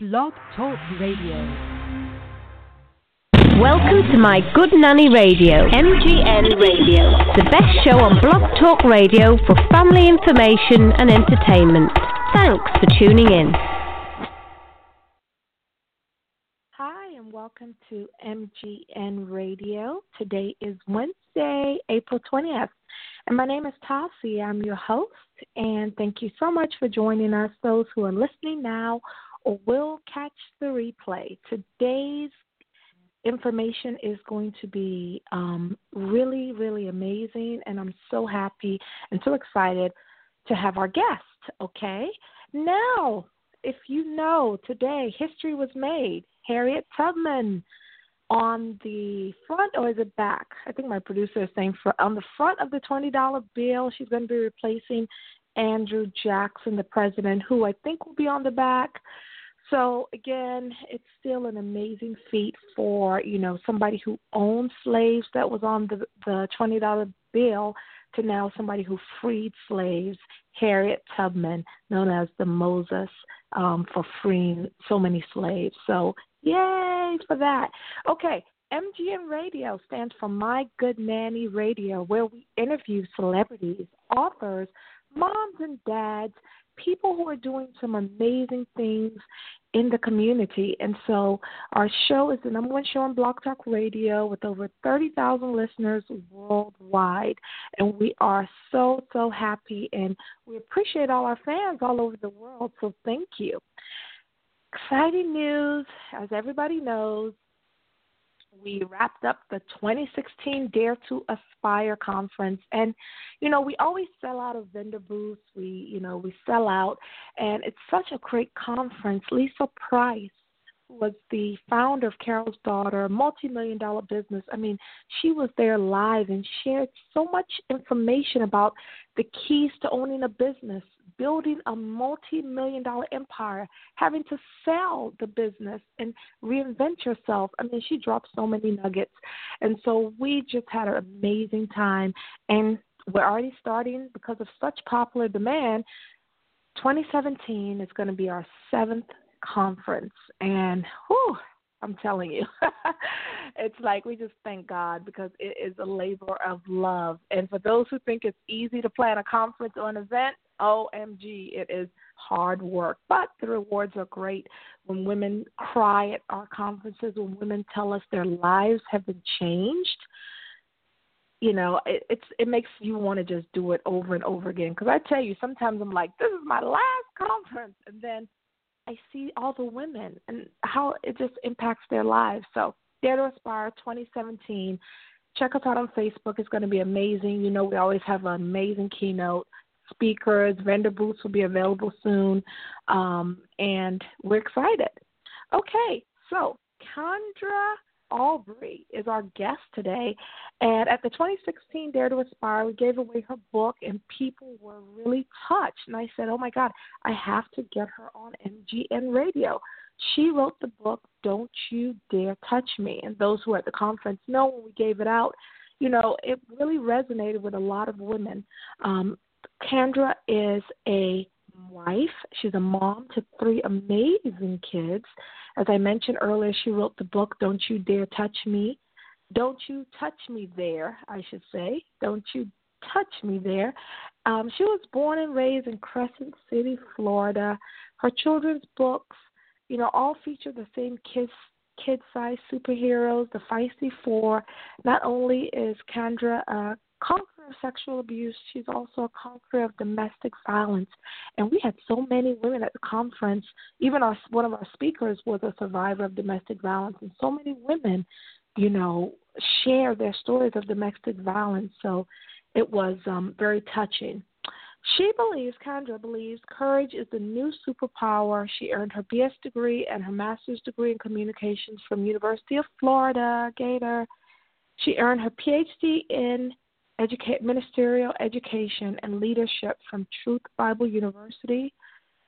Blog Talk Radio. Welcome to my Good Nanny Radio, MGN Radio, the best show on Blog Talk Radio for family information and entertainment. Thanks for tuning in. Hi, and welcome to MGN Radio. Today is Wednesday, April 20th, and my name is Tassie. I'm your host, and thank you so much for joining us, those who are listening now or will catch the replay. Today's information is going to be um, really, really amazing, and I'm so happy and so excited to have our guest. Okay, now, if you know today, history was made. Harriet Tubman on the front, or is it back? I think my producer is saying for on the front of the twenty dollar bill, she's going to be replacing Andrew Jackson, the president, who I think will be on the back. So again, it's still an amazing feat for you know somebody who owned slaves that was on the the twenty dollar bill to now somebody who freed slaves, Harriet Tubman, known as the Moses, um, for freeing so many slaves. So yay for that. Okay, MGN Radio stands for My Good Nanny Radio, where we interview celebrities, authors, moms and dads, people who are doing some amazing things in the community. And so our show is the number one show on Blog Talk Radio with over 30,000 listeners worldwide. And we are so, so happy and we appreciate all our fans all over the world. So thank you. Exciting news, as everybody knows, we wrapped up the 2016 Dare to Aspire conference, and you know we always sell out of vendor booths. We you know we sell out, and it's such a great conference. Lisa Price was the founder of Carol's Daughter, multi-million dollar business. I mean, she was there live and shared so much information about the keys to owning a business, building a multi-million dollar empire, having to sell the business and reinvent yourself. I mean, she dropped so many nuggets. And so we just had an amazing time and we're already starting because of such popular demand. 2017 is going to be our seventh conference, and whew, I'm telling you, it's like we just thank God because it is a labor of love. And for those who think it's easy to plan a conference or an event, OMG, it is hard work. But the rewards are great. When women cry at our conferences, when women tell us their lives have been changed, you know, it, it's it makes you want to just do it over and over again. Because I tell you, sometimes I'm like, this is my last conference, and then I see all the women and how it just impacts their lives. So, Dare to Aspire 2017. Check us out on Facebook. It's going to be amazing. You know, we always have an amazing keynote. Speakers, vendor booths will be available soon. Um, and we're excited. Okay, so Kandra Albury is our guest today. And at the 2016 Dare to Aspire, we gave away her book, and people were really touched. And I said, Oh my God, I have to get her on MGN Radio. She wrote the book, Don't You Dare Touch Me. And those who were at the conference know when we gave it out, you know, it really resonated with a lot of women. Um, Kandra is a wife. She's a mom to three amazing kids. As I mentioned earlier, she wrote the book Don't You Dare Touch Me. Don't You Touch Me There, I should say. Don't You Touch Me There. Um, she was born and raised in Crescent City, Florida. Her children's books, you know, all feature the same kids kid sized superheroes, the Feisty Four. Not only is Kandra a conqueror of sexual abuse, she's also a conqueror of domestic violence. And we had so many women at the conference. Even our one of our speakers was a survivor of domestic violence, and so many women, you know, share their stories of domestic violence. So it was um, very touching. She believes, Kandra believes, courage is the new superpower. She earned her BS degree and her master's degree in communications from University of Florida, Gator. She earned her PhD in educate, ministerial education and leadership from Truth Bible University.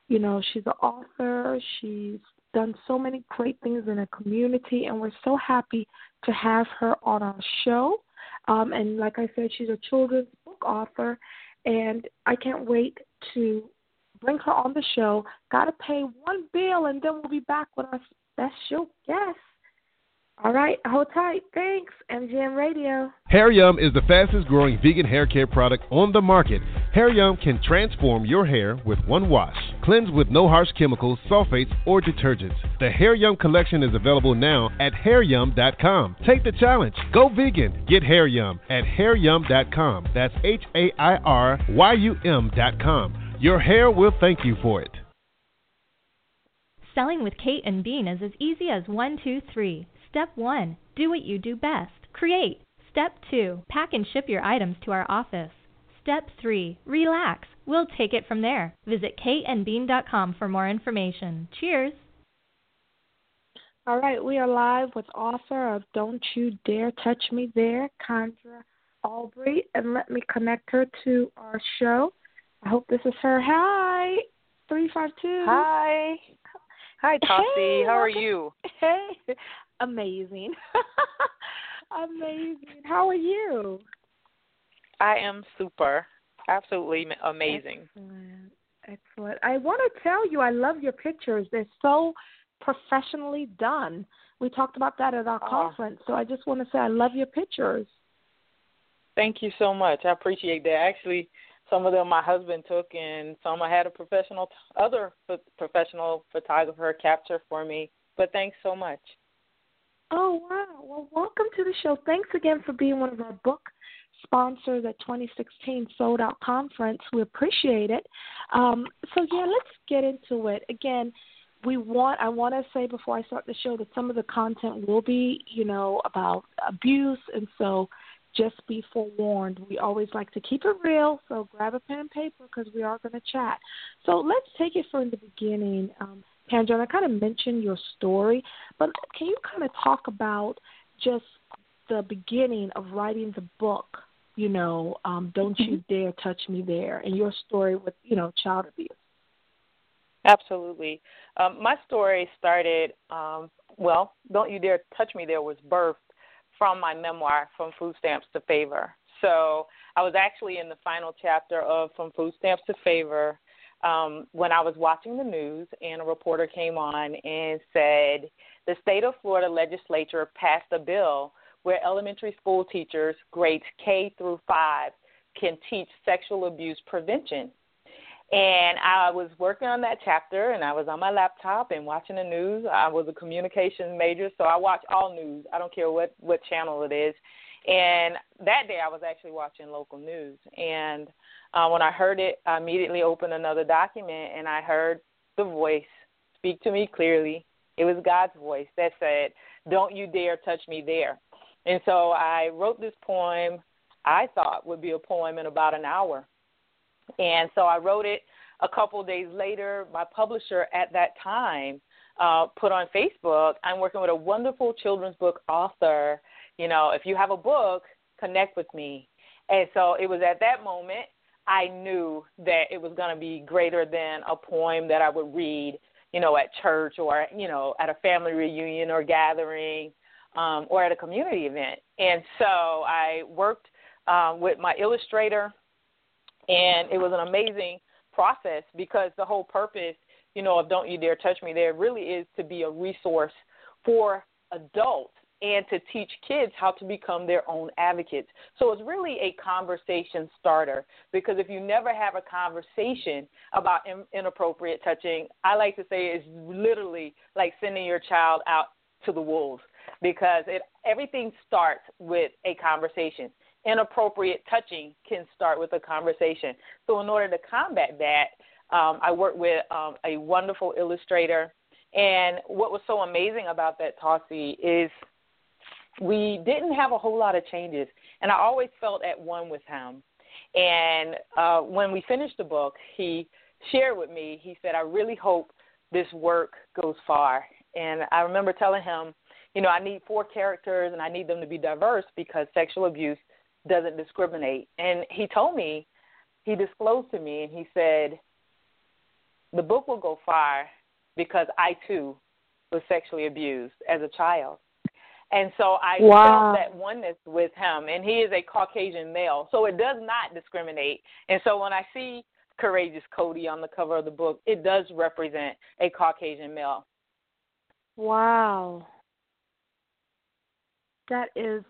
You know, she's an author. She's done so many great things in the community, and we're so happy to have her on our show. Um, and like I said, she's a children's book author, and I can't wait to bring her on the show. Got to pay one bill, and then we'll be back with our special guest. All right, hold tight. Thanks, MGN Radio. Hair Yum is the fastest growing vegan hair care product on the market. Hair Yum can transform your hair with one wash. Cleanse with no harsh chemicals, sulfates, or detergents. The Hair Yum collection is available now at hairyum.com. Take the challenge. Go vegan. Get Hair Yum at hairyum.com. That's H A I R Y U M.com. Your hair will thank you for it. Selling with Kate and Bean is as easy as one, two, three. Step 1. Do what you do best. Create. Step 2. Pack and ship your items to our office. Step 3. Relax. We'll take it from there. Visit kateandbean.com for more information. Cheers. All right, we are live with author of Don't You Dare Touch Me There, Kandra Albury, and let me connect her to our show. I hope this is her. Hi, 352. Hi. Hi, Tossie. Hey, How are you? Hey, amazing. amazing. How are you? I am super. Absolutely amazing. Excellent. Excellent. I want to tell you, I love your pictures. They're so professionally done. We talked about that at our Oh. conference, so I just want to say I love your pictures. Thank you so much. I appreciate that. Actually, some of them my husband took, and some I had a professional, other professional photographer capture for me. But thanks so much. Oh, wow. Well, welcome to the show. Thanks again for being one of our book sponsors at 2016 Sold Out Conference. We appreciate it. Um, so, yeah, let's get into it. Again, we want I want to say before I start the show that some of the content will be, you know, about abuse and so just be forewarned. We always like to keep it real, so grab a pen and paper because we are going to chat. So let's take it from the beginning. Um, Kandra, I kind of mentioned your story, but can you kind of talk about just the beginning of writing the book? You know, um, don't you dare touch me there, and your story with you know child abuse. Absolutely. Um, my story started, um, well, Don't You Dare Touch Me There was birthed from my memoir, From Food Stamps to Favor. So I was actually in the final chapter of From Food Stamps to Favor um, when I was watching the news, and a reporter came on and said the state of Florida legislature passed a bill where elementary school teachers, grades K through 5, can teach sexual abuse prevention. And I was working on that chapter, and I was on my laptop and watching the news. I was a communications major, so I watch all news. I don't care what what channel it is. And that day, I was actually watching local news. And uh, when I heard it, I immediately opened another document, and I heard the voice speak to me clearly. It was God's voice that said, "Don't you dare touch me there." And so I wrote this poem. I thought would be a poem in about an hour. And so I wrote it a couple days later. My publisher at that time uh, put on Facebook, I'm working with a wonderful children's book author. You know, if you have a book, connect with me. And so it was at that moment I knew that it was going to be greater than a poem that I would read, you know, at church or, you know, at a family reunion or gathering um, or at a community event. And so I worked um, with my illustrator and it was an amazing process because the whole purpose, you know, of Don't You Dare Touch Me There really is to be a resource for adults and to teach kids how to become their own advocates. So it's really a conversation starter because if you never have a conversation about in, inappropriate touching, I like to say it's literally like sending your child out to the wolves because it everything starts with a conversation inappropriate touching can start with a conversation. So, in order to combat that, um, I worked with um, a wonderful illustrator. And what was so amazing about that, Tossie, is we didn't have a whole lot of changes. And I always felt at one with him. And uh, when we finished the book, he shared with me, he said, I really hope this work goes far. And I remember telling him, you know, I need four characters and I need them to be diverse because sexual abuse doesn't discriminate. And he told me, he disclosed to me, and he said, the book will go far because I too was sexually abused as a child. And so I Wow. felt that oneness with him. And he is a Caucasian male, so it does not discriminate. And so when I see Courageous Cody on the cover of the book, it does represent a Caucasian male. Wow. That is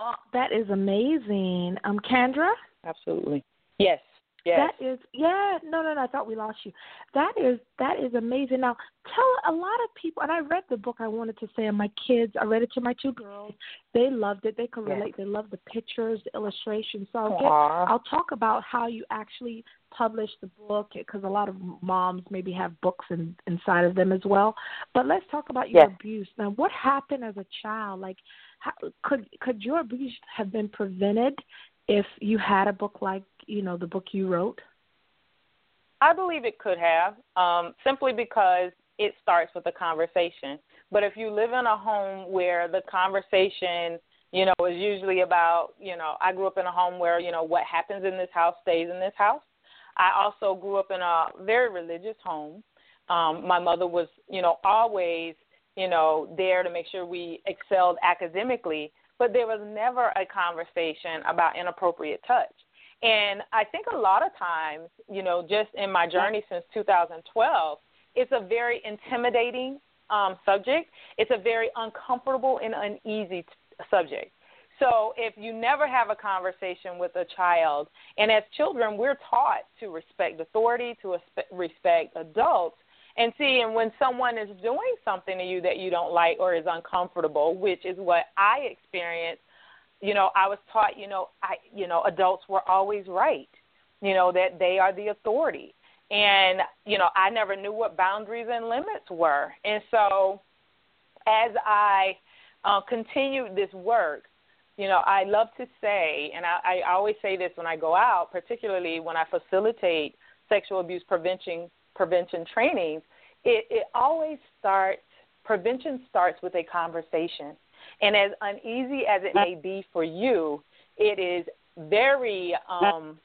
uh, that is amazing. Um Kandra? Absolutely. Yes. Yes. That is yeah, no no no, I thought we lost you. That is that is amazing. Now tell a lot of people and I read the book I wanted to say and my kids, I read it to my two girls. They loved it. They could relate. They loved the pictures, the illustrations. So I'll, get, I'll talk about how you actually published the book because a lot of moms maybe have books in, inside of them as well. But let's talk about your yes. abuse. Now, what happened as a child? Like, how, could could your abuse have been prevented if you had a book like you know the book you wrote? I believe it could have, um, simply because it starts with a conversation. But if you live in a home where the conversation, you know, is usually about, you know, I grew up in a home where, you know, what happens in this house stays in this house. I also grew up in a very religious home. Um, my mother was, you know, always, you know, there to make sure we excelled academically, but there was never a conversation about inappropriate touch. And I think a lot of times, you know, just in my journey since 2012, it's a very intimidating um, subject. It's a very uncomfortable and uneasy t- subject. So if you never have a conversation with a child, and as children, we're taught to respect authority, to respect adults, and see, and when someone is doing something to you that you don't like or is uncomfortable, which is what I experienced, you know, I was taught, you know, I, you know, adults were always right, you know, that they are the authority, and you know, I never knew what boundaries and limits were, and so as I uh, continued this work, you know, I love to say, and I, I always say this when I go out, particularly when I facilitate sexual abuse prevention prevention trainings, it, it always starts. Prevention starts with a conversation, and as uneasy as it may be for you, it is very um,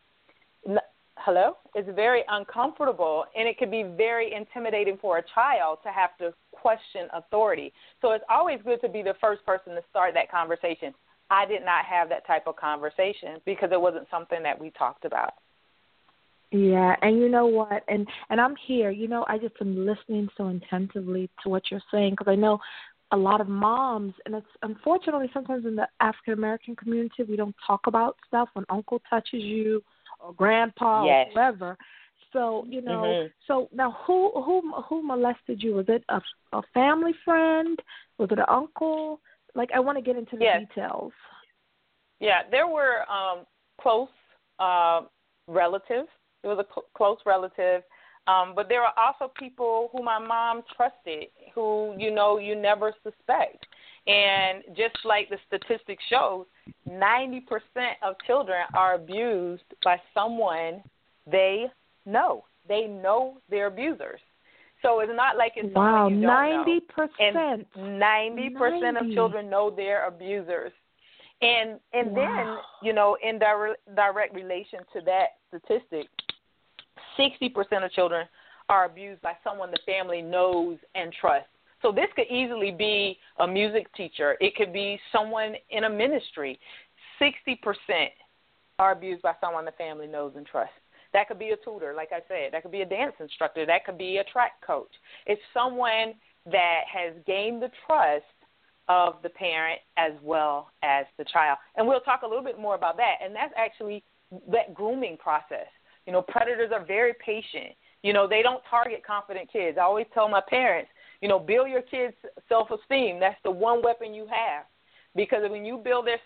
hello? It's very uncomfortable and it can be very intimidating for a child to have to question authority. So it's always good to be the first person to start that conversation I did not have that type of conversation because it wasn't something that we talked about. Yeah, and you know what? And and I'm here. You know, I just am listening so intensively to what you're saying because I know a lot of moms, and it's unfortunately sometimes in the African American community we don't talk about stuff when uncle touches you or grandpa yes. or whoever. So you know, mm-hmm. so now who who who molested you? Was it a a family friend? Was it an uncle? Like I want to get into the yes. details. Yeah, there were um, close uh, relatives. It was a cl- close relative, um, but there are also people who my mom trusted, who you know you never suspect. And just like the statistics show, 90% of children are abused by someone they know. They know their abusers. So it's not like it's wow, you don't 90%. 90% of children know their abusers. And and wow. then, you know, in direct, direct relation to that statistic, 60% of children are abused by someone the family knows and trusts. So this could easily be a music teacher. It could be someone in a ministry. 60% are abused by someone the family knows and trusts. That could be a tutor, like I said. That could be a dance instructor. That could be a track coach. It's someone that has gained the trust of the parent as well as the child. And we'll talk a little bit more about that. And that's actually that grooming process. You know, predators are very patient. You know, they don't target confident kids. I always tell my parents, you know, build your kids' self esteem. That's the one weapon you have. Because when you build their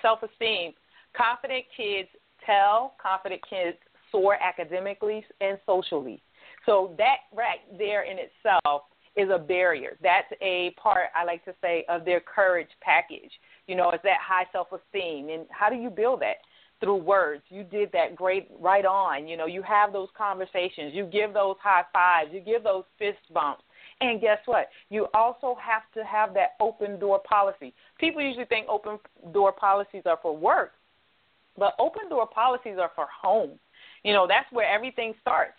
self esteem, confident kids tell confident kids soar academically and socially. So that right there in itself is a barrier. That's a part I like to say of their courage package. You know, it's that high self esteem. And how do you build that? Through words. You did that great right on. You know, you have those conversations, you give those high fives, you give those fist bumps. And guess what? You also have to have that open door policy. People usually think open door policies are for work, but open door policies are for home. You know, that's where everything starts.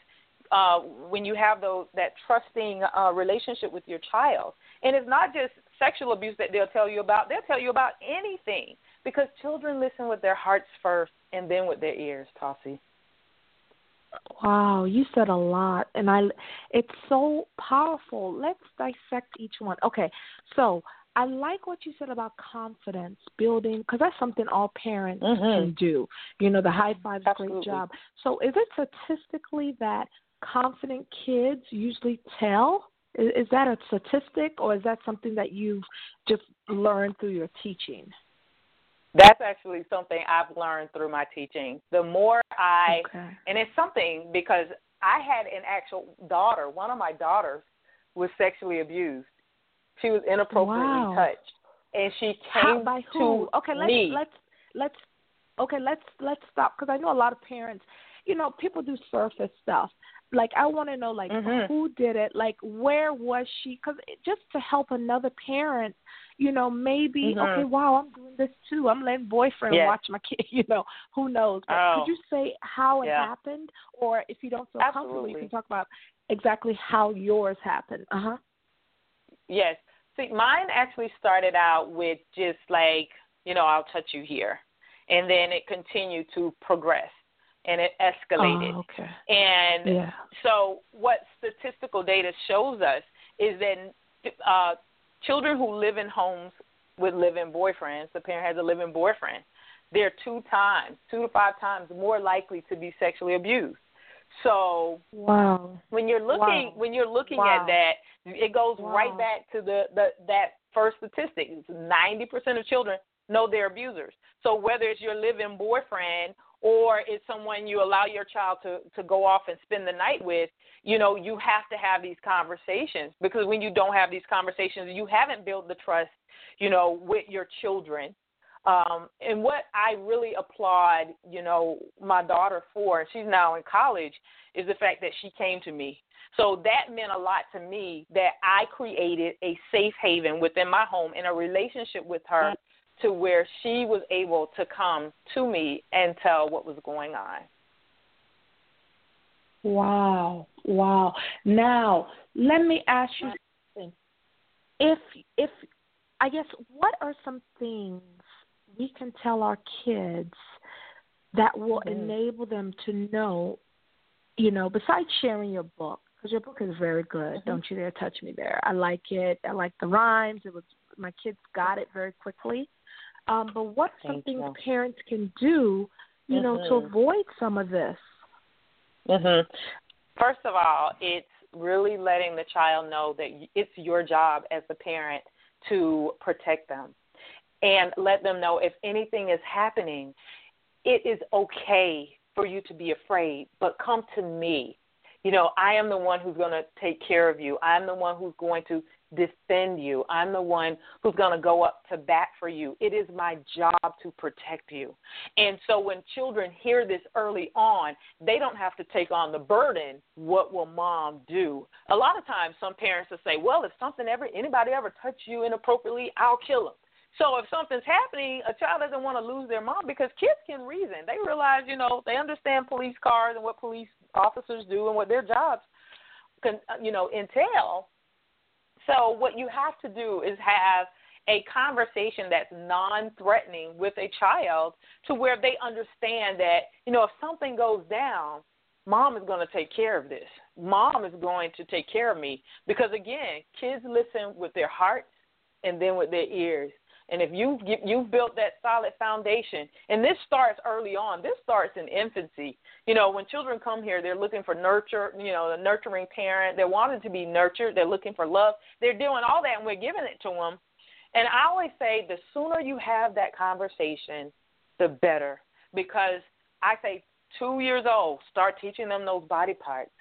Uh, when you have those that trusting uh, relationship with your child, and it's not just sexual abuse that they'll tell you about. They'll tell you about anything because children listen with their hearts first and then with their ears. Tossie. Wow, you said a lot, and I it's so powerful. Let's dissect each one. Okay, so I like what you said about confidence building because that's something all parents mm-hmm. can do. You know, the high five, is a great job. So, is it statistically that confident kids usually tell? Is, is that a statistic, or is that something that you've just learned through your teaching? That's actually something I've learned through my teaching. The more I, okay. and it's something because I had an actual daughter. One of my daughters was sexually abused. She was inappropriately wow. touched, and she came How, by who? to okay, let's me. let's let's okay let's let's stop because I know a lot of parents. You know, people do surface stuff. Like I want to know, like mm-hmm. who did it? Like where was she? Because just to help another parent you know, maybe mm-hmm. okay, wow, I'm doing this too. I'm letting boyfriend yes. watch my kid. You know, who knows? But oh. could you say how it yeah. happened, or if you don't feel Absolutely. comfortable, you can talk about exactly how yours happened. Uh huh. Yes. See, mine actually started out with just like, you know, I'll touch you here, and then it continued to progress and it escalated. Oh, okay. And yeah. so, what statistical data shows us is that uh, children who live in homes with live-in boyfriends, the parent has a live-in boyfriend, they're two times, two to five times more likely to be sexually abused. So wow. when you're looking wow. when you're looking wow. at that, it goes wow. right back to the, the that first statistic. Ninety percent of children know their abusers. So whether it's your live-in boyfriend or it's someone you allow your child to to go off and spend the night with, you know, you have to have these conversations because when you don't have these conversations, you haven't built the trust, you know, with your children. Um, and what I really applaud, you know, my daughter for, she's now in college, is the fact that she came to me. So that meant a lot to me that I created a safe haven within my home in a relationship with her to where she was able to come to me and tell what was going on. Wow, wow. Now, let me ask you something. If if I guess what are some things we can tell our kids that will mm-hmm. enable them to know, you know, besides sharing your book, because your book is very good. Mm-hmm. Don't you dare touch me there. I like it. I like the rhymes. It was my kids got it very quickly. Um, but what are some things you. parents can do, you mm-hmm. know, to avoid some of this? Mhm. First of all, it's really letting the child know that it's your job as a parent to protect them and let them know if anything is happening, it is okay for you to be afraid, but come to me. You know, I am the one who's going to take care of you. I'm the one who's going to defend you. I'm the one who's going to go up to bat for you. It is my job to protect you. And so when children hear this early on, they don't have to take on the burden. What will mom do? A lot of times, some parents will say, "Well, if something ever anybody ever touch you inappropriately, I'll kill them." So if something's happening, a child doesn't want to lose their mom because kids can reason. They realize, you know, they understand police cars and what police officers do and what their jobs can, uh, you know, entail. So what you have to do is have a conversation that's non-threatening with a child to where they understand that, you know, if something goes down, mom is going to take care of this. Mom is going to take care of me because again, kids listen with their hearts and then with their ears. And if you you've built that solid foundation, and this starts early on. This starts in infancy. You know, when children come here, they're looking for nurture. You know, a nurturing parent. They're wanting to be nurtured. They're looking for love. They're doing all that, and we're giving it to them. And I always say, the sooner you have that conversation, the better. Because I say, two years old, start teaching them those body parts.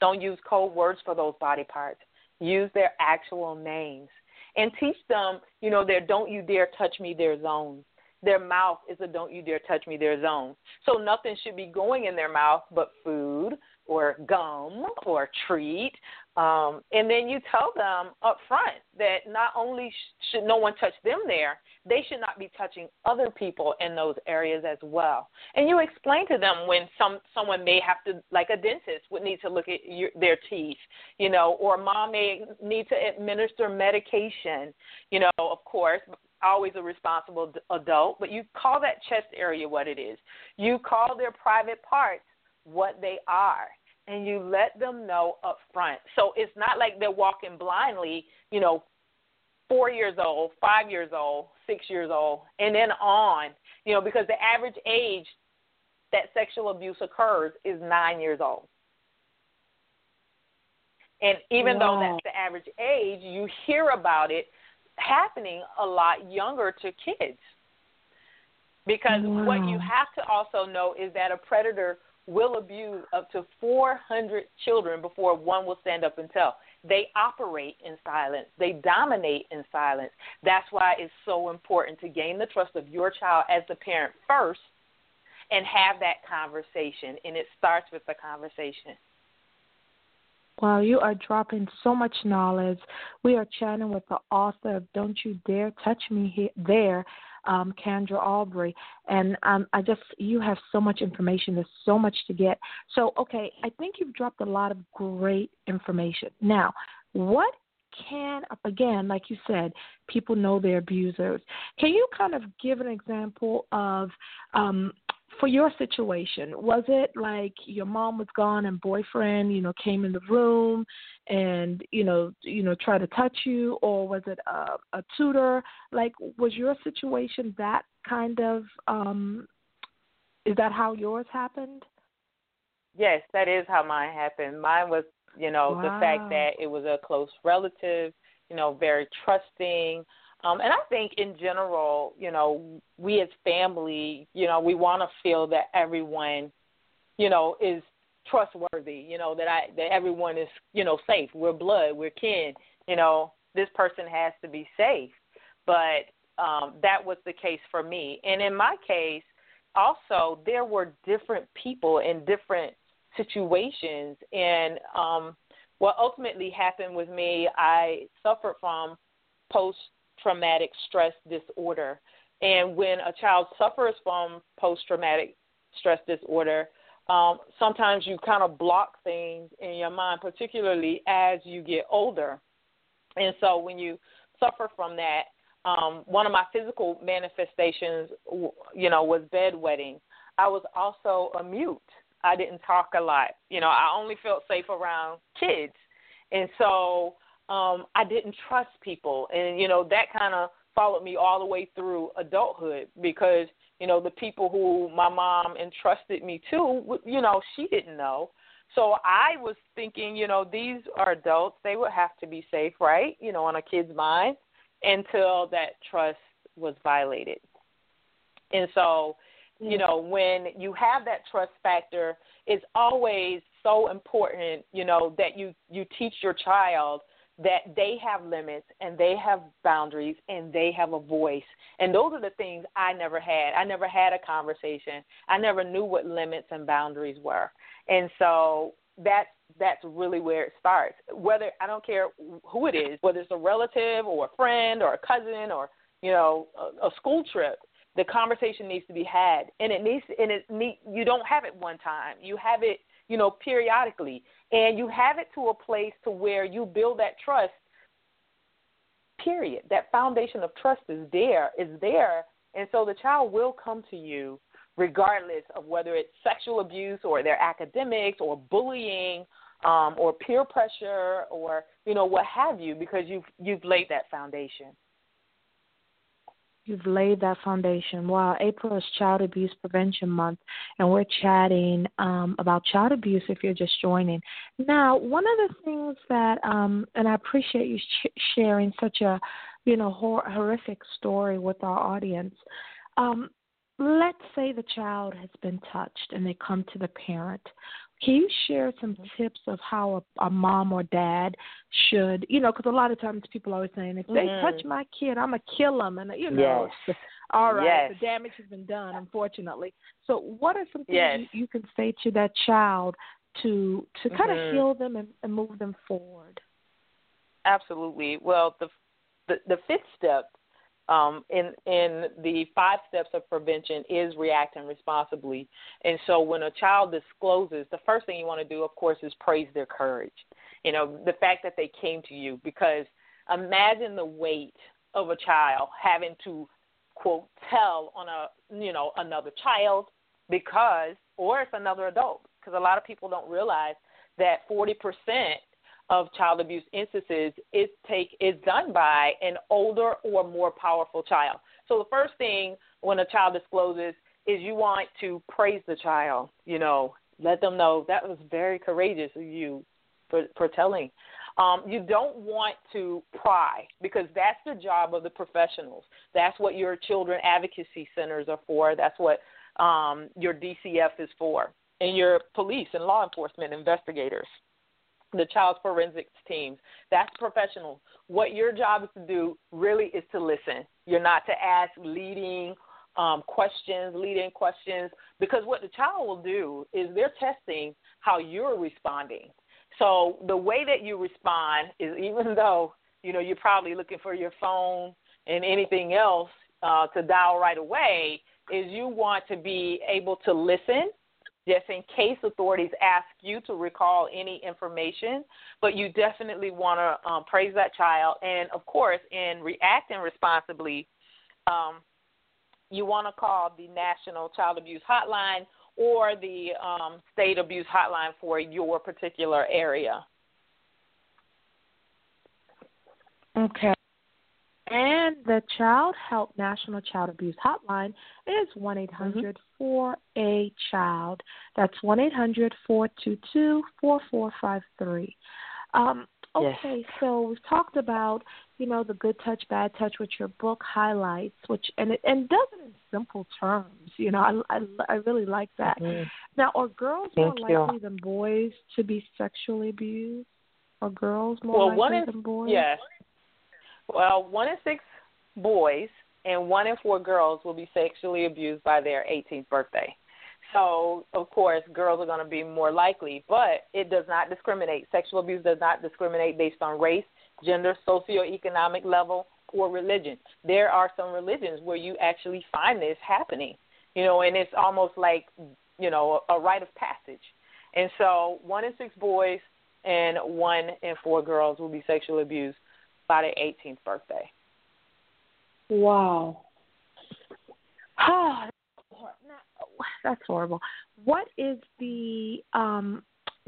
Don't use code words for those body parts. Use their actual names and teach them, you know, their don't you dare touch me, their zone. Their mouth is a don't you dare touch me, their zone. So nothing should be going in their mouth but food or gum or treat. Um, and then you tell them up front that not only should no one touch them there, they should not be touching other people in those areas as well. And you explain to them when some someone may have to, like a dentist, would need to look at your, their teeth, you know, or mom may need to administer medication, you know, of course, always a responsible adult, but you call that chest area what it is. You call their private parts what they are and you let them know up front. So it's not like they're walking blindly, you know, four years old, five years old, six years old, and then on, you know, because the average age that sexual abuse occurs is nine years old. And even wow. though that's the average age, you hear about it happening a lot younger to kids. Because wow. what you have to also know is that a predator will abuse up to 400 children before one will stand up and tell. They operate in silence. They dominate in silence. That's why it's so important to gain the trust of your child as the parent first and have that conversation. And it starts with the conversation. Wow, you are dropping so much knowledge. We are chatting with the author of Don't You Dare Touch Me Here, There, um, Kandra Albury. And um, I just, you have so much information. There's so much to get. So, okay, I think you've dropped a lot of great information. Now, what can, again, like you said, people know their abusers. Can you kind of give an example of um, for your situation, was it like your mom was gone and boyfriend, you know, came in the room and you know, you know, tried to touch you, or was it a, a tutor? Like, was your situation that kind of? um Is that how yours happened? Yes, that is how mine happened. Mine was, you know, wow. the fact that it was a close relative, you know, very trusting. Um, and I think in general, you know, we as family, you know, we want to feel that everyone, you know, is trustworthy. You know that I that everyone is, you know, safe. We're blood. We're kin. You know, this person has to be safe. But um, that was the case for me. And in my case, also there were different people in different situations. And um, what ultimately happened with me, I suffered from post traumatic stress disorder. And when a child suffers from post traumatic stress disorder, um, sometimes you kind of block things in your mind, particularly as you get older. And so when you suffer from that, um, one of my physical manifestations, you know, was bedwetting. I was also a mute. I didn't talk a lot. You know, I only felt safe around kids. And so um, I didn't trust people, and you know that kind of followed me all the way through adulthood because you know the people who my mom entrusted me to, you know, she didn't know. So I was thinking, you know, these are adults; they would have to be safe, right? You know, on a kid's mind, until that trust was violated. And so, you know, when you have that trust factor, it's always so important, you know, that you you teach your child that they have limits and they have boundaries and they have a voice. And those are the things I never had. I never had a conversation. I never knew what limits and boundaries were. And so that's that's really where it starts. Whether I don't care who it is, whether it's a relative or a friend or a cousin or you know a, a school trip, the conversation needs to be had, and it needs and it need you don't have it one time. You have it you know, periodically. And you have it to a place to where you build that trust, period. That foundation of trust is there, is there. And so the child will come to you regardless of whether it's sexual abuse or their academics or bullying um, or peer pressure or, you know, what have you, because you've you've laid that foundation. You've laid that foundation. Wow, April is Child Abuse Prevention Month, and we're chatting um, about child abuse if you're just joining. Now, one of the things that, um, and I appreciate you sh- sharing such a, you know, hor- horrific story with our audience. Um, let's say the child has been touched and they come to the parent. Can you share some tips of how a, a mom or dad should, you know, because a lot of times people are always saying, if they mm-hmm. touch my kid, I'm going to kill them. And, you know, yes. all right, yes. the damage has been done, unfortunately. So, what are some things yes. you, you can say to that child to to mm-hmm. kind of heal them and, and move them forward? Absolutely. Well, the the, the fifth step um, in in the five steps of prevention is reacting responsibly. And so when a child discloses, the first thing you want to do, of course, is praise their courage. You know, the fact that they came to you because imagine the weight of a child having to quote tell on a you know another child because or it's another adult because a lot of people don't realize that 40% of child abuse instances is take is done by an older or more powerful child. So the first thing when a child discloses is you want to praise the child, you know, let them know that was very courageous of you for, for telling. Um, you don't want to pry because that's the job of the professionals. That's what your children advocacy centers are for. That's what um, your DCF is for, and your police and law enforcement investigators, the child's forensics teams. That's professional. What your job is to do really is to listen. You're not to ask leading um, questions, leading questions, because what the child will do is they're testing how you're responding. So the way that you respond is even though you know you're probably looking for your phone and anything else uh, to dial right away, is you want to be able to listen just in case authorities ask you to recall any information. But you definitely want to um, praise that child, and of course, in reacting responsibly, um, you want to call the National Child Abuse Hotline or the um, State Abuse Hotline for your particular area. Okay. And the Child Help National Child Abuse Hotline is 1 800 4 A Child. That's 1 800 422 4453. Um, okay, yes. so we've talked about, you know, the good touch, bad touch, which your book highlights, which and it and does it in simple terms. You know, I I, I really like that. Mm-hmm. Now, are girls Thank more you. likely than boys to be sexually abused? Are girls more well, likely in, than boys? Yes. Well, one in six boys and one in four girls will be sexually abused by their 18th birthday. So, of course, girls are going to be more likely, but it does not discriminate. Sexual abuse does not discriminate based on race, gender, socioeconomic level, or religion. There are some religions where you actually find this happening, you know, and it's almost like, you know, a, rite of passage. And so, one in six boys and one in four girls will be sexually abused by their 18th birthday. Wow. Oh, that's horrible. What is the um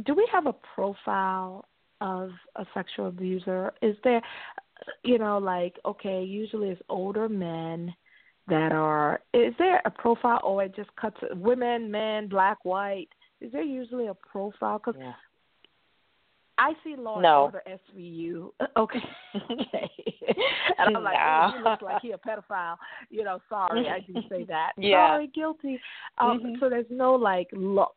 do we have a profile of a sexual abuser? Is there you know like okay, usually it's older men that are is there a profile or it just cuts women, men, black, white? Is there usually a profile cuz yeah. I see Law no. Order SVU. Okay. okay. and I'm like, no. he looks like he a pedophile. You know, sorry, I do say that. yeah. Sorry, guilty. Um, mm-hmm. So there's no like look.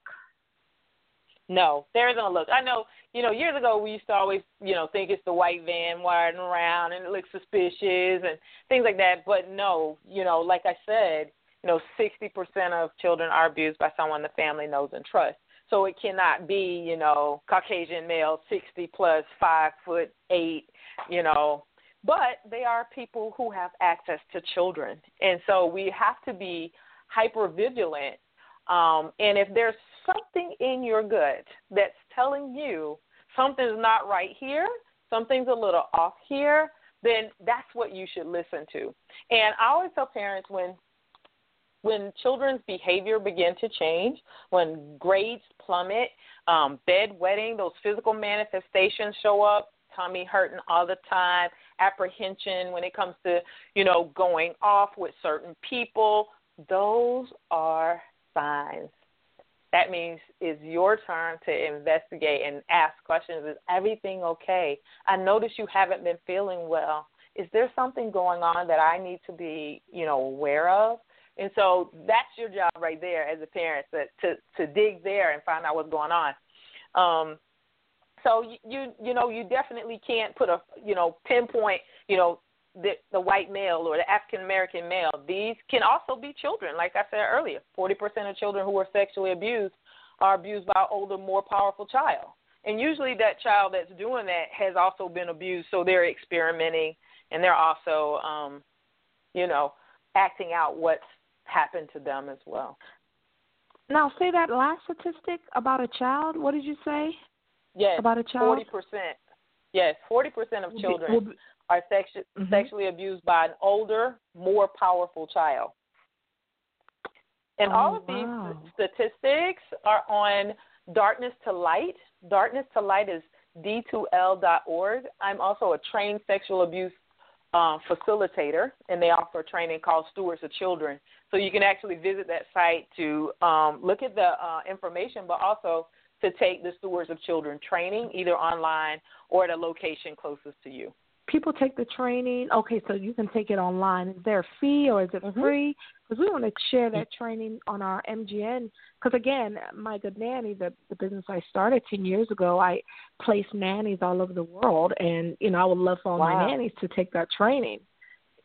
No, there isn't a look. I know, you know, years ago we used to always, you know, think it's the white van riding around and it looks suspicious and things like that. But no, you know, like I said, you know, 60% of children are abused by someone the family knows and trusts. So it cannot be, you know, Caucasian male, 60 plus, five foot eight, you know. But they are people who have access to children, and so we have to be hyper vigilant. Um, and if there's something in your gut that's telling you something's not right here, something's a little off here, then that's what you should listen to. And I always tell parents when when children's behavior begin to change, when grades plummet, um, bedwetting, those physical manifestations show up, tummy hurting all the time, apprehension when it comes to, you know, going off with certain people, those are signs. That means it's your turn to investigate and ask questions. Is everything okay? I notice you haven't been feeling well. Is there something going on that I need to be, you know, aware of? And so that's your job right there as a parent to to, to dig there and find out what's going on. Um, so you, you you know you definitely can't put a you know pinpoint you know the the white male or the African American male. These can also be children, like I said earlier. Forty percent of children who are sexually abused are abused by an older, more powerful child. And usually that child that's doing that has also been abused, so they're experimenting and they're also, um, you know, acting out what's happen to them as well. Now, say that last statistic about a child. What did you say? Yes, about a child. Forty percent. Yes, forty percent of children will be, will be, are sexu- mm-hmm. sexually abused by an older, more powerful child. And oh, all of wow. these statistics are on Darkness to Light. Darkness to Light is d2l.org. I'm also a trained sexual abuse uh, facilitator, and they offer a training called Stewards of Children. So you can actually visit that site to um, look at the uh, information, but also to take the Stewards of Children training either online or at a location closest to you people take the training, okay, so you can take it online. Is there a fee or is it mm-hmm. free? Because we want to share that training on our MGN. Because again, my good nanny, the the business I started ten years ago, I place nannies all over the world, and you know I would love for all wow. my nannies to take that training.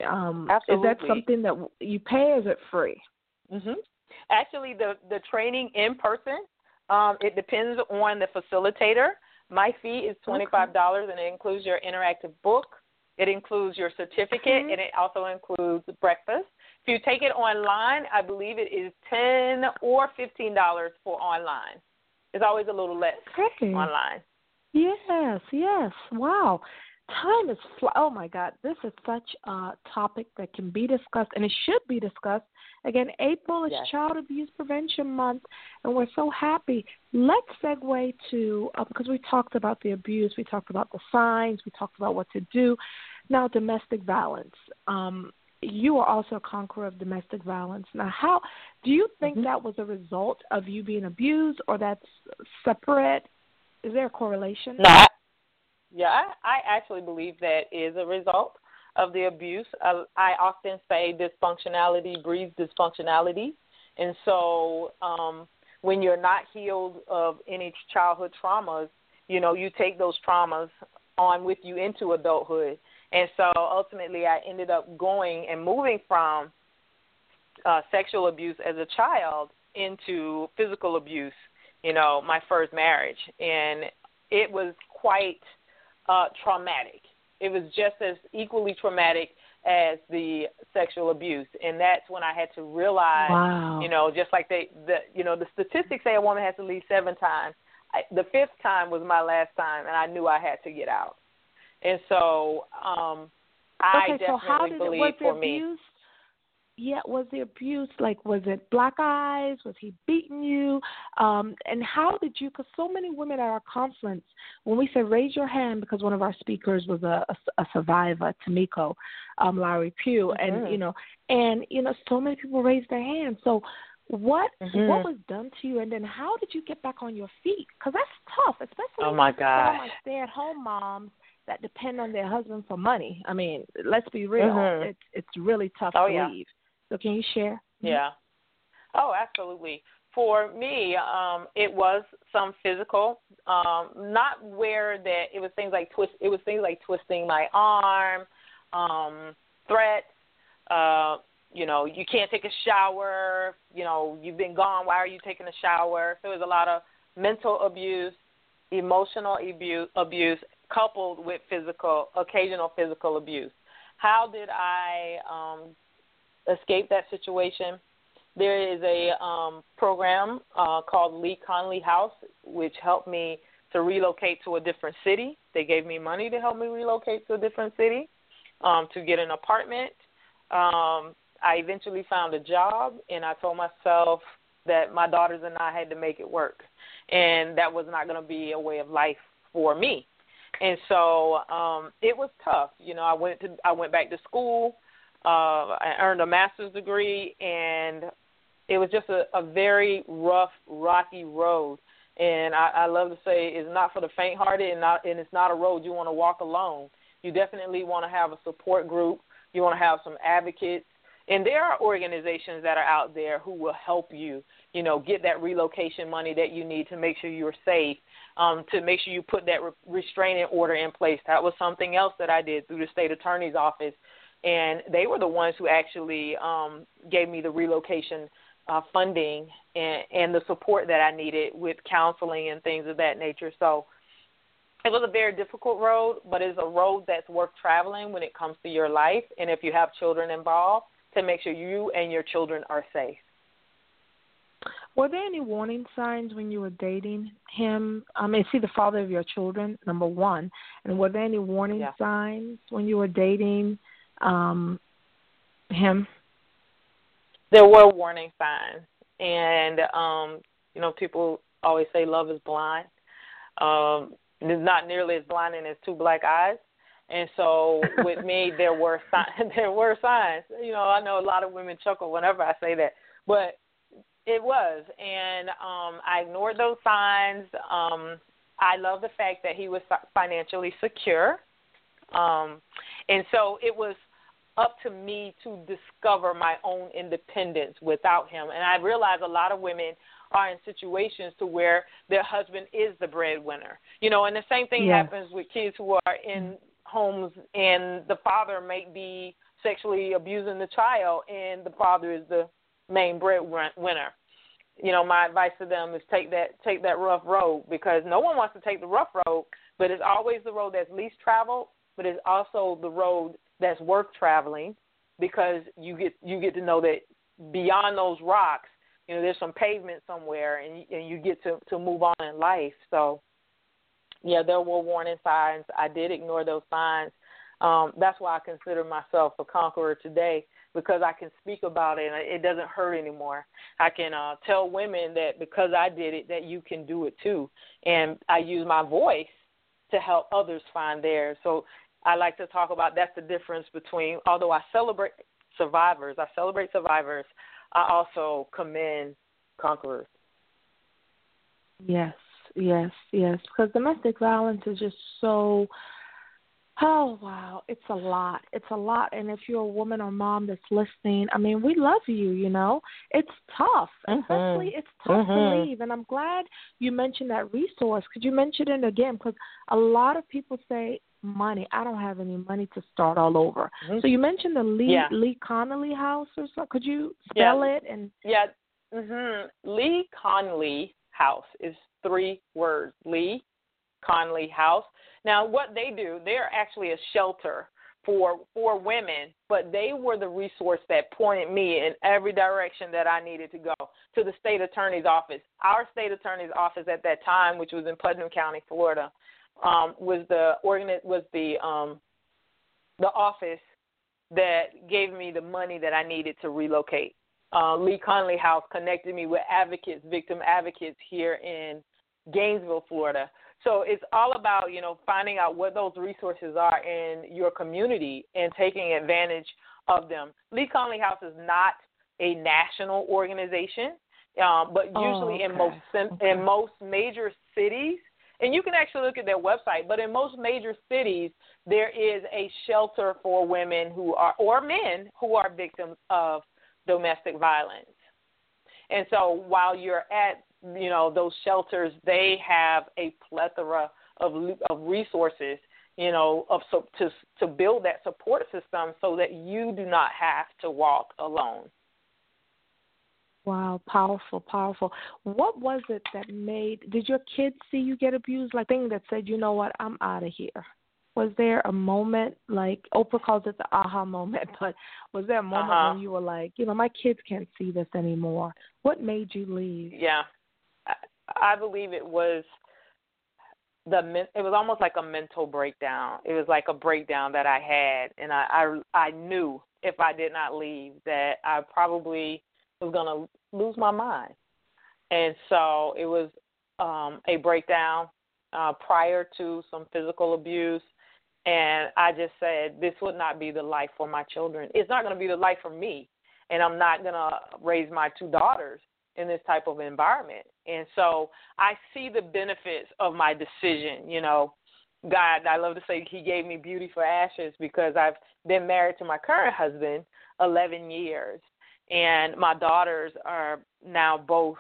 Um, Absolutely. Is that something that you pay? or Is it free? Mhm. Actually, the the training in person, um, it depends on the facilitator. My fee is twenty five dollars, okay. and it includes your interactive book. It includes your certificate, mm-hmm. and it also includes breakfast. If you take it online, I believe it is ten or fifteen dollars for online. It's always a little less okay. online. Yes, yes. Wow time is fl- oh my god this is such a topic that can be discussed and it should be discussed. Again april is yes. child abuse prevention month and we're so happy. Let's segue to uh, because we talked about the abuse we talked about the signs we talked about what to do. Now domestic violence. Um, you are also a conqueror of domestic violence. Now how do you think mm-hmm. that was a result of you being abused or that's separate? Is there a correlation? No yeah, I, I actually believe that is a result of the abuse. I, I often say dysfunctionality breeds dysfunctionality. And so um, when you're not healed of any childhood traumas, you know, you take those traumas on with you into adulthood. And so ultimately, I ended up going and moving from uh, sexual abuse as a child into physical abuse, you know, my first marriage. And it was quite – uh, traumatic. It was just as equally traumatic as the sexual abuse, and that's when I had to realize, wow. you know, just like they, the, you know, the statistics say a woman has to leave seven times. I, the fifth time was my last time, and I knew I had to get out. And so, um, I okay, definitely so how did believe was for me. Yeah, was the abuse like was it black eyes? Was he beating you? Um, and how did you? Because so many women at our conference, when we said raise your hand, because one of our speakers was a, a, a survivor, Tamiko, um, Larry Pugh, mm-hmm. and you know, and you know, so many people raised their hands. So what mm-hmm. what was done to you and then how did you get back on your feet because that's tough especially oh my for stay at home moms that depend on their husband for money i mean let's be real mm-hmm. it's it's really tough oh, to yeah. leave so can you share? Mm-hmm. Yeah. Oh, absolutely. For me, um, it was some physical, um, not where that it was things like twist. It was things like twisting my arm, um, threats. Uh, you know, you can't take a shower. You know, you've been gone. Why are you taking a shower? So it was a lot of mental abuse, emotional abuse, abuse coupled with physical, occasional physical abuse. How did I um, escape that situation. There is a um, program uh, called Lee Conlee House, which helped me to relocate to a different city. They gave me money to help me relocate to a different city um, to get an apartment. Um, I eventually found a job, and I told myself that my daughters and I had to make it work, and that was not going to be a way of life for me. And so um, it was tough. You know, I went to I went back to school. Uh, I earned a master's degree, and it was just a, a very rough, rocky road. And I, I love to say it's not for the faint-hearted, and not and it's not a road you want to walk alone. You definitely want to have a support group. You want to have some advocates, and there are organizations that are out there who will help you. You know, get that relocation money that you need to make sure you're safe. Um, to make sure you put that re- restraining order in place. That was something else that I did through the state attorney's office and they were the ones who actually um, gave me the relocation uh, funding and, and the support that I needed with counseling and things of that nature. So it was a very difficult road, but it's a road that's worth traveling when it comes to your life, and if you have children involved, to make sure you and your children are safe. Were there any warning signs when you were dating him? I mean, is he the father of your children? Number one, and were there any warning yeah. signs when you were dating um, him? There were warning signs, and um, you know, people always say love is blind. Um, it's not nearly as blinding as two black eyes. And so with me, there were signs. There were signs. You know, I know a lot of women chuckle whenever I say that, but it was, and um, I ignored those signs. Um, I love the fact that he was financially secure, um, and so it was up to me to discover my own independence without him. And I realize a lot of women are in situations to where their husband is the breadwinner. You know, and the same thing yes. happens with kids who are in homes and the father may be sexually abusing the child and the father is the main breadwinner. You know, my advice to them is take that take that rough road because no one wants to take the rough road, but it's always the road that's least traveled, but it's also the road that's worth traveling because you get you get to know that beyond those rocks, you know, there's some pavement somewhere, and and you get to to move on in life. So, yeah, there were warning signs. I did ignore those signs. Um, that's why I consider myself a conqueror today because I can speak about it and it doesn't hurt anymore. I can uh, tell women that because I did it, that you can do it too, and I use my voice to help others find theirs. So I like to talk about that's the difference between, although I celebrate survivors, I celebrate survivors, I also commend conquerors. Yes, yes, yes. Because domestic violence is just so. Oh wow, it's a lot. It's a lot. And if you're a woman or mom that's listening, I mean, we love you. You know, it's tough. Mm-hmm. Especially, it's tough mm-hmm. to leave. And I'm glad you mentioned that resource. Could you mention it again? Because a lot of people say money. I don't have any money to start all over. Mm-hmm. So you mentioned the Lee yeah. Lee Conlee House or so. Could you spell yeah. it and Yeah. Mhm. Lee Conlee House is three words. Lee Conlee House. Now what they do, they're actually a shelter for for women, but they were the resource that pointed me in every direction that I needed to go to the state attorney's office. Our state attorney's office at that time, which was in Putnam County, Florida, um, was the organ was the um, the office that gave me the money that I needed to relocate. Uh, Lee Conlee House connected me with advocates, victim advocates here in Gainesville, Florida. So it's all about you know finding out what those resources are in your community and taking advantage of them. Lee Conlee House is not a national organization, um, but usually oh, okay. in most okay. in most major cities and you can actually look at their website. But in most major cities, there is a shelter for women who are or men who are victims of domestic violence. And so while you're at you know those shelters, they have a plethora of of resources you know of to to build that support system so that you do not have to walk alone. Wow, powerful, powerful. What was it that made? Did your kids see you get abused? Like thing that said, you know what, I'm out of here. Was there a moment like Oprah calls it the aha moment, but was there a moment uh-huh. when you were like, you know, my kids can't see this anymore? What made you leave? Yeah, I, I believe it was the it was almost like a mental breakdown. It was like a breakdown that I had, and I I, I knew if I did not leave that I probably was going to lose my mind. And so it was um, a breakdown uh, prior to some physical abuse. And I just said, this would not be the life for my children. It's not going to be the life for me. And I'm not going to raise my two daughters in this type of environment. And so I see the benefits of my decision. You know, God, I love to say He gave me beauty for ashes because I've been married to my current husband 11 years and my daughters are now both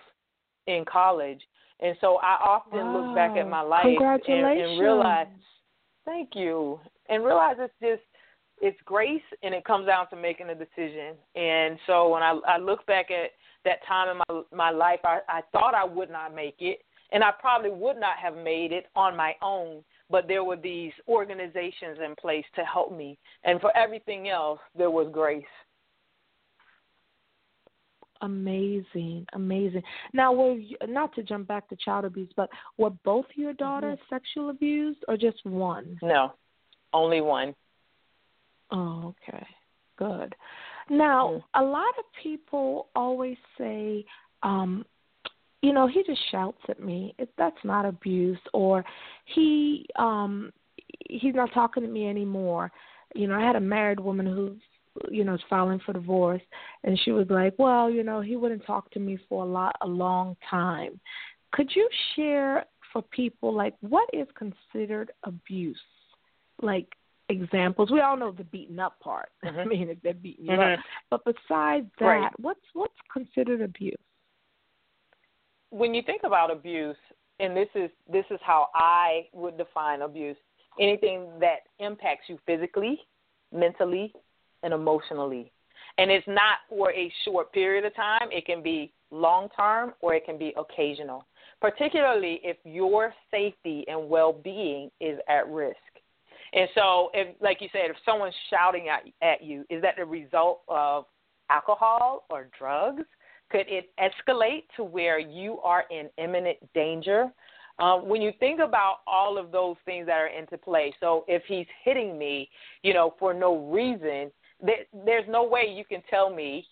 in college. And so I often wow. look back at my life and, and realize, thank you, and realize it's just it's grace, and it comes down to making a decision. And so when I, I look back at that time in my my life, I, I thought I would not make it, and I probably would not have made it on my own. But there were these organizations in place to help me, and for everything else, there was grace amazing, amazing. Now, were you, not to jump back to child abuse, but were both your mm-hmm. daughters mm-hmm. sexual abused or just one? No, only one. Oh, okay, good. Now, mm-hmm. a lot of people always say, um, you know, he just shouts at me. It, that's not abuse. Or he um he's not talking to me anymore. You know, I had a married woman who you know is filing for divorce. And she was like well you know he wouldn't talk to me for a lot a long time. Could you share for people like what is considered abuse? Like examples. We all know the beaten up part. Mm-hmm. i mean if they're beating you mm-hmm. up but besides that right. what's what's considered abuse? When you think about abuse, and this is this is how I would define abuse, anything that impacts you physically, mentally, and emotionally. And it's not for a short period of time. It can be long term or it can be occasional, particularly if your safety and well being is at risk. And so, if, like you said, if someone's shouting at, at you, is that the result of alcohol or drugs? Could it escalate to where you are in imminent danger? Um, when you think about all of those things that are into play, so if he's hitting me, you know, for no reason, there, there's no way you can tell me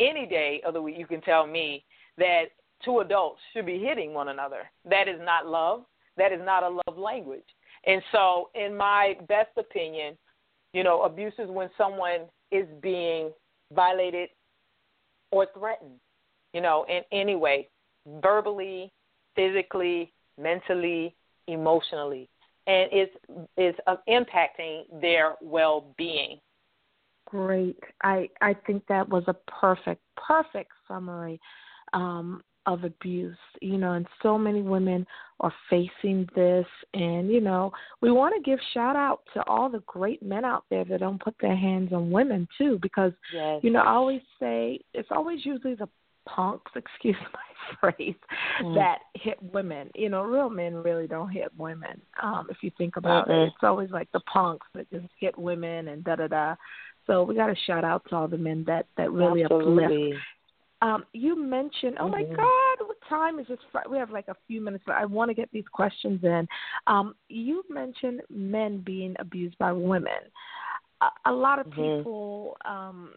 any day of the week you can tell me that two adults should be hitting one another. That is not love. That is not a love language. And so, in my best opinion, you know, abuse is when someone is being violated or threatened you know, in any way, verbally, physically, mentally, emotionally, and it's is uh, impacting their well being. Great. I I think that was a perfect perfect summary um, of abuse. You know, and so many women are facing this, and you know, we want to give shout out to all the great men out there that don't put their hands on women too, because yes. you know, I always say it's always usually the punks, excuse my phrase, mm. that hit women. You know, real men really don't hit women. Um, if you think about mm-hmm. it, it's always like the punks that just hit women and da da da. So we got to shout out to all the men that that really Absolutely. uplift. Um, you mentioned, oh mm-hmm. my God, what time is this? We have like a few minutes, but I want to get these questions in. Um, you mentioned men being abused by women. A, a lot of mm-hmm. people, um,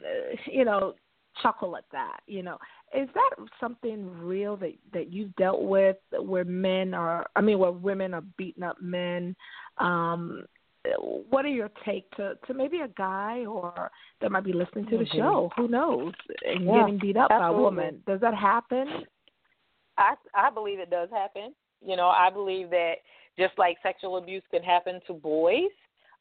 you know, chuckle at that. You know, is that something real that that you've dealt with, where men are, I mean, where women are beating up men? Um, what are your take to to maybe a guy or that might be listening to the mm-hmm. show? Who knows? And yeah, getting beat up absolutely. by a woman. Does that happen? I I believe it does happen. You know, I believe that just like sexual abuse can happen to boys,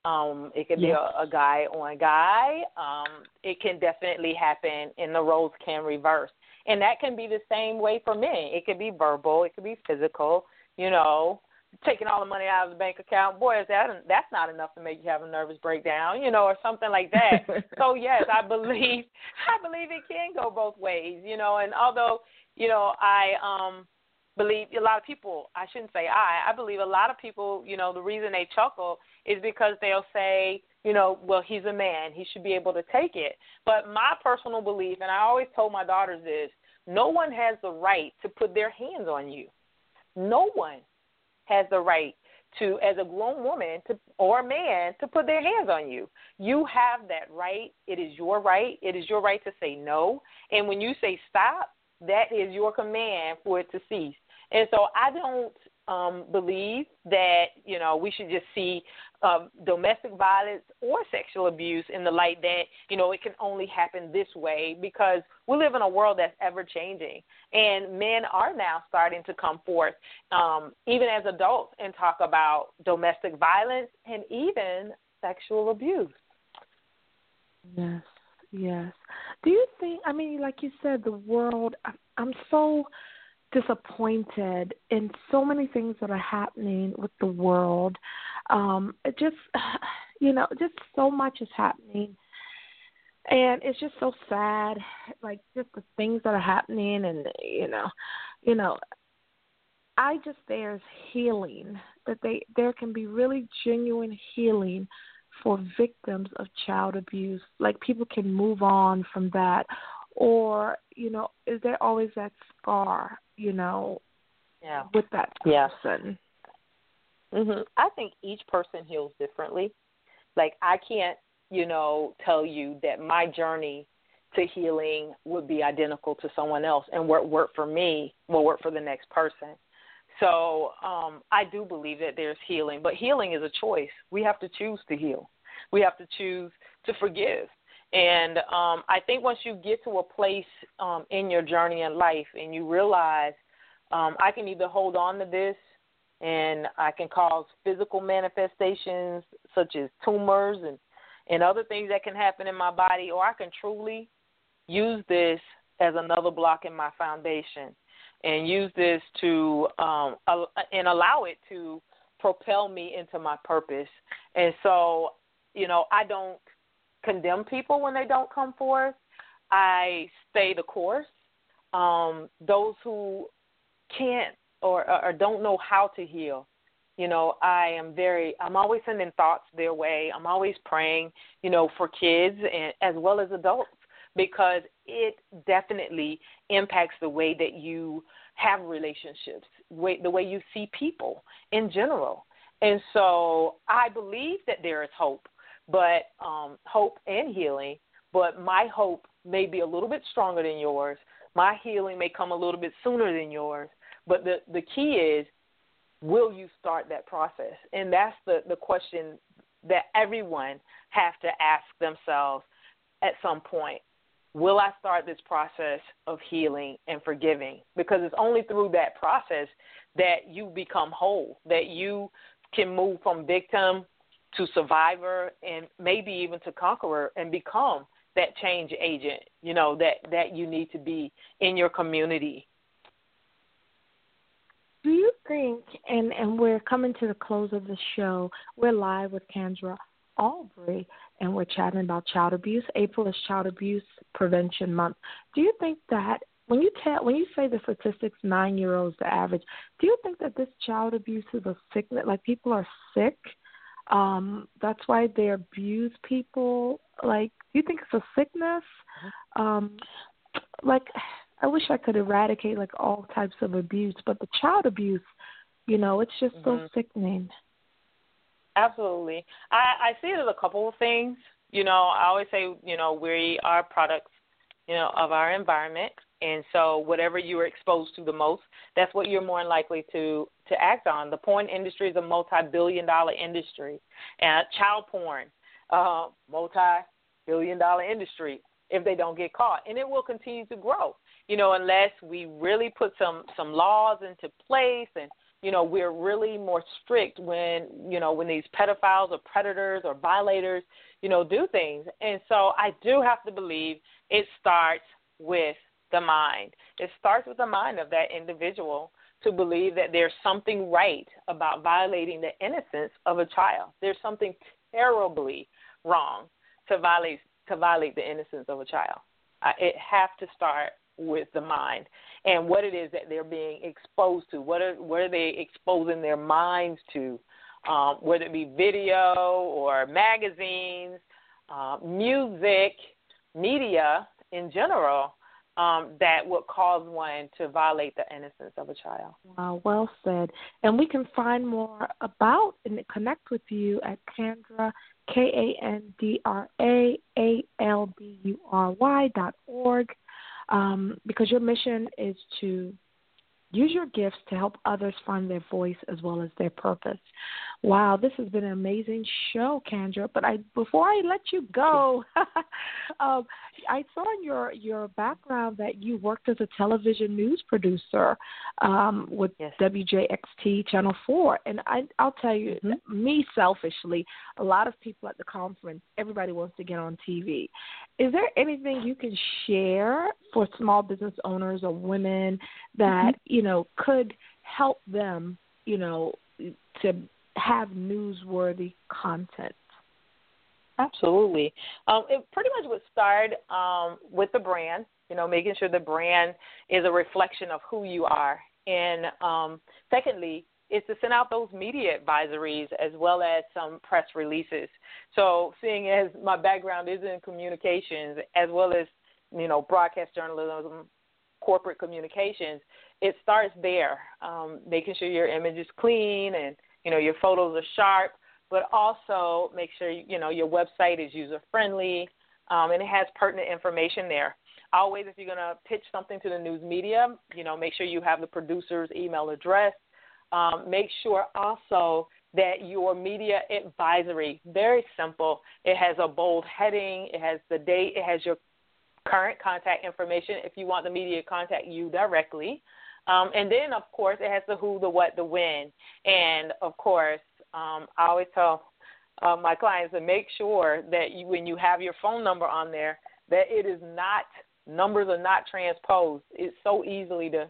um, it could be a, a guy on guy. Um, it can definitely happen, and the roles can reverse. And that can be the same way for men. It could be verbal, it could be physical. You know, taking all the money out of the bank account. Boy, is that that's not enough to make you have a nervous breakdown, you know, or something like that. so yes, I believe I believe it can go both ways, you know. And although you know I um believe a lot of people I shouldn't say I I believe a lot of people you know the reason they chuckle is because they'll say you know well he's a man he should be able to take it but my personal belief and I always told my daughters this no one has the right to put their hands on you no one has the right to as a grown woman to or a man to put their hands on you. You have that right. It is your right. It is your right to say no. And when you say stop that is your command for it to cease. And so I don't um, believe that you know we should just see um, domestic violence or sexual abuse in the light that you know it can only happen this way because we live in a world that's ever changing and men are now starting to come forth um, even as adults and talk about domestic violence and even sexual abuse. Yes, yes. Do you think? I mean, like you said, the world. I'm so disappointed in so many things that are happening with the world. Um, it just, you know, just so much is happening. And it's just so sad, like just the things that are happening, and you know, you know, I just there's healing that they there can be really genuine healing for victims of child abuse. Like people can move on from that, or you know, is there always that scar you know, yeah. with that person. Mhm. I think each person heals differently. Like I can't, you know, tell you that my journey to healing would be identical to someone else, and what worked for me will work for the next person. So um, I do believe that there's healing, but healing is a choice. We have to choose to heal. We have to choose to forgive. And um, I think once you get to a place um, in your journey in life and you realize um, I can either hold on to this and I can cause physical manifestations such as tumors and, and other things that can happen in my body, or I can truly use this as another block in my foundation and use this to um, and allow it to propel me into my purpose. And so, you know, I don't condemn people when they don't come forth. I stay the course. Um, those who can't or, or don't know how to heal, you know, I am very. I'm always sending thoughts their way. I'm always praying, you know, for kids and as well as adults because it definitely impacts the way that you have relationships, way, the way you see people in general. And so I believe that there is hope, but um, hope and healing. But my hope may be a little bit stronger than yours. My healing may come a little bit sooner than yours. But the the key is, will you start that process? And that's the the question that everyone has to ask themselves at some point will I start this process of healing and forgiving? Because it's only through that process that you become whole, that you can move from victim to survivor and maybe even to conqueror and become that change agent, you know, that, that you need to be in your community. Do you think, and, and we're coming to the close of the show, we're live with Kandra Albury, and we're chatting about child abuse. April is Child Abuse Prevention Month. Do you think that when you tell when you say the statistics, nine year olds the average, do you think that this child abuse is a sickness? Like people are sick, um, that's why they abuse people. Like, do you think it's a sickness? Um, like, I wish I could eradicate like all types of abuse, but the child abuse, you know, it's just mm-hmm. so sickening. Absolutely. I, I see it as a couple of things. You know, I always say, you know, we are products, you know, of our environment. And so whatever you're exposed to the most, that's what you're more likely to to act on. The porn industry is a multi-billion dollar industry. And child porn, uh, multi-billion dollar industry if they don't get caught. And it will continue to grow, you know, unless we really put some some laws into place and you know we're really more strict when you know when these pedophiles or predators or violators you know do things. And so i do have to believe it starts with the mind. It starts with the mind of that individual to believe that there's something right about violating the innocence of a child. There's something terribly wrong to violate to violate the innocence of a child. It has to start with the mind and what it is that they're being exposed to. What are what are they exposing their minds to? Um, whether it be video or magazines, uh, music, media in general, um, that would cause one to violate the innocence of a child. Wow, well said. And we can find more about and connect with you at Kandra, K A N D R A A L B U R Y dot org um, because your mission is to use your gifts to help others find their voice as well as their purpose. Wow, this has been an amazing show, Kandra. But I before I let you go, um, I saw in your your background that you worked as a television news producer um, with yes. WJXT Channel Four, and I, I'll tell you, mm-hmm. me selfishly, a lot of people at the conference, everybody wants to get on TV. Is there anything you can share for small business owners or women that mm-hmm. You know could help them, you know, to have newsworthy content? Absolutely. Um, it pretty much would start um, with the brand, you know, making sure the brand is a reflection of who you are. And um, secondly, is to send out those media advisories as well as some press releases. So, seeing as my background is in communications as well as, you know, broadcast journalism, corporate communications, it starts there, um, making sure your image is clean and you know your photos are sharp, but also make sure you know your website is user friendly. um, and it has pertinent information there. Always, if you're going to pitch something to the news media, you know, make sure you have the producer's email address. Um, make sure also that your media advisory, very simple. It has a bold heading, it has the date, it has your current contact information if you want the media to contact you directly. Um, and then, of course, it has the who, the what, the when. And, of course, um, I always tell uh, my clients to make sure that you, when you have your phone number on there, that it is not numbers are not transposed. It's so easily to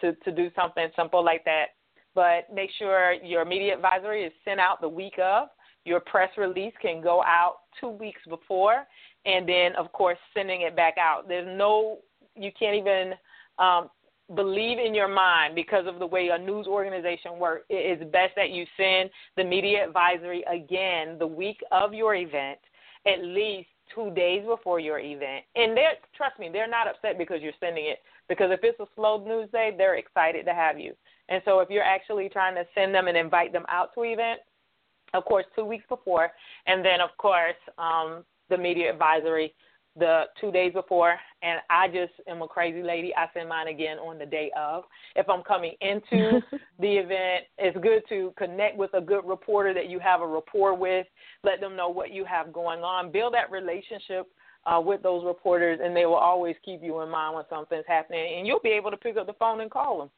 to to do something simple like that. But make sure your media advisory is sent out the week of. Your press release can go out two weeks before, and then of course sending it back out. There's no you can't even um, believe in your mind because of the way a news organization works. It is best that you send the media advisory again the week of your event, at least two days before your event. And they're trust me, they're not upset because you're sending it. Because if it's a slow news day, they're excited to have you. And so if you're actually trying to send them and invite them out to an event, of course, two weeks before, and then of course um, the media advisory the two days before, and I just am a crazy lady. I send mine again on the day of. If I'm coming into the event, it's good to connect with a good reporter that you have a rapport with. Let them know what you have going on. Build that relationship uh, with those reporters, and they will always keep you in mind when something's happening, and you'll be able to pick up the phone and call them.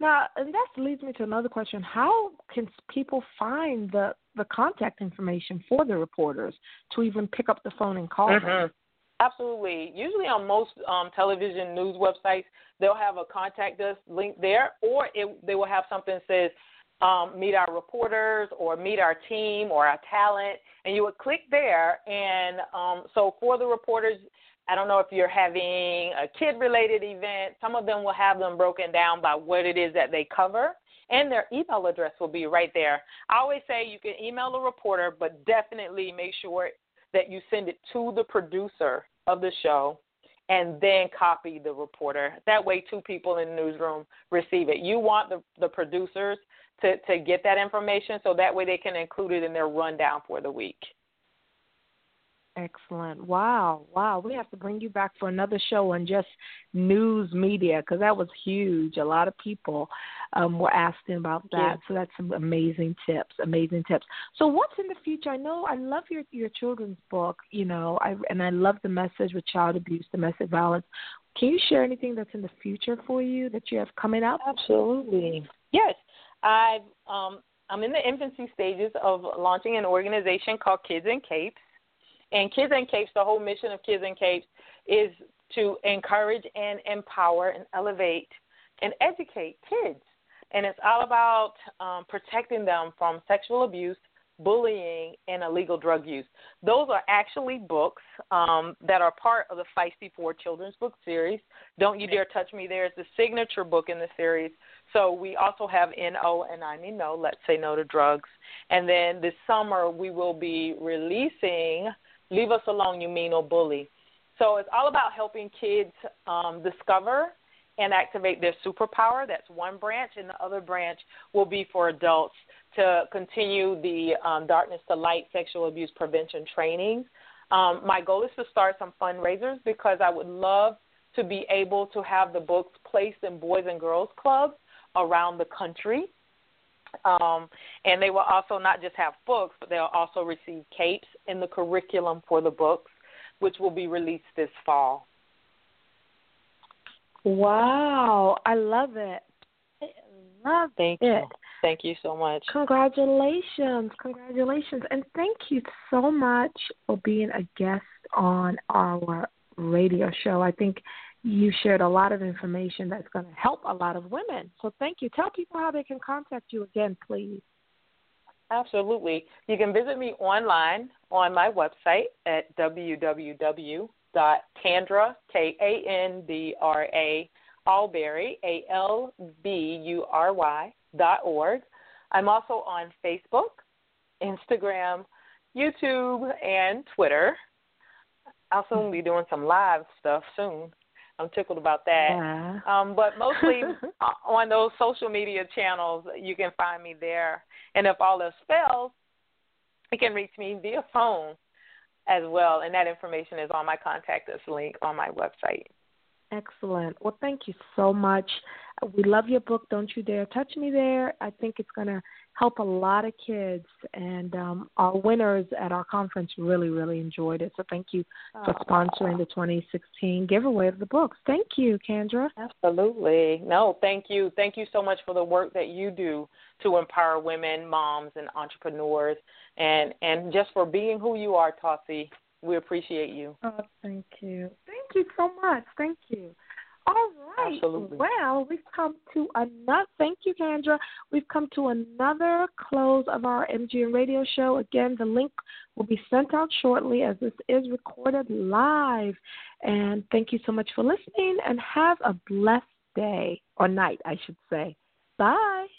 Now, and that leads me to another question: How can people find the the contact information for the reporters to even pick up the phone and call mm-hmm. them? Absolutely. Usually on most um, television news websites, they'll have a contact us link there, or it, they will have something that says um, meet our reporters or meet our team or our talent, and you would click there. And um, so for the reporters, I don't know if you're having a kid related event. Some of them will have them broken down by what it is that they cover, and their email address will be right there. I always say you can email a reporter, but definitely make sure that you send it to the producer of the show and then copy the reporter. That way, two people in the newsroom receive it. You want the, the producers to, to get that information so that way they can include it in their rundown for the week. Excellent. Wow. Wow. We have to bring you back for another show on just news media because that was huge. A lot of people um, were asking about that. Yeah. So that's some amazing tips. Amazing tips. So what's in the future? I know I love your your children's book, you know, I and I love the message with child abuse, domestic violence. Can you share anything that's in the future for you that you have coming up? Absolutely. Yes. I've um I'm in the infancy stages of launching an organization called Kids in Capes and Kids in Capes, the whole mission of Kids in Capes is to encourage and empower and elevate and educate kids. And it's all about um, protecting them from sexual abuse, bullying, and illegal drug use. Those are actually books um, that are part of the Feisty Four children's book series. Don't You Dare Touch Me There is the signature book in the series. So we also have NO and I Mean No, Let's Say No to Drugs. And then this summer we will be releasing – Leave us alone, you mean or bully. So it's all about helping kids um, discover and activate their superpower. That's one branch, and the other branch will be for adults to continue the um, darkness to light sexual abuse prevention trainings. Um, my goal is to start some fundraisers because I would love to be able to have the books placed in boys and girls clubs around the country. Um, and they will also not just have books, but they'll also receive capes in the curriculum for the books, which will be released this fall. Wow, I love it. I love thank it. you. Thank you so much. Congratulations. Congratulations. And thank you so much for being a guest on our radio show. I think you shared a lot of information that's going to help a lot of women. So thank you. Tell people how they can contact you again, please. Absolutely. You can visit me online on my website at www.kandra, K A N D R A, A L B U R Y, dot org. I'm also on Facebook, Instagram, YouTube, and Twitter. I'll soon be doing some live stuff soon. I'm tickled about that. Yeah. Um, but mostly on those social media channels, you can find me there. And if all else fails, you can reach me via phone as well. And that information is on my contact us link on my website. Excellent. Well, thank you so much. We love your book, Don't You Dare Touch Me There. I think it's going to help a lot of kids, and um, our winners at our conference really, really enjoyed it. So thank you for sponsoring the 2016 giveaway of the books. Thank you, Kandra. Absolutely. No, thank you. Thank you so much for the work that you do to empower women, moms, and entrepreneurs, and and just for being who you are, Tossie. We appreciate you. Oh, thank you. Thank you so much. Thank you. All right. Absolutely. Well, we've come to another. Thank you, Kandra. We've come to another close of our MGN radio show. Again, the link will be sent out shortly as this is recorded live. And thank you so much for listening and have a blessed day or night, I should say. Bye.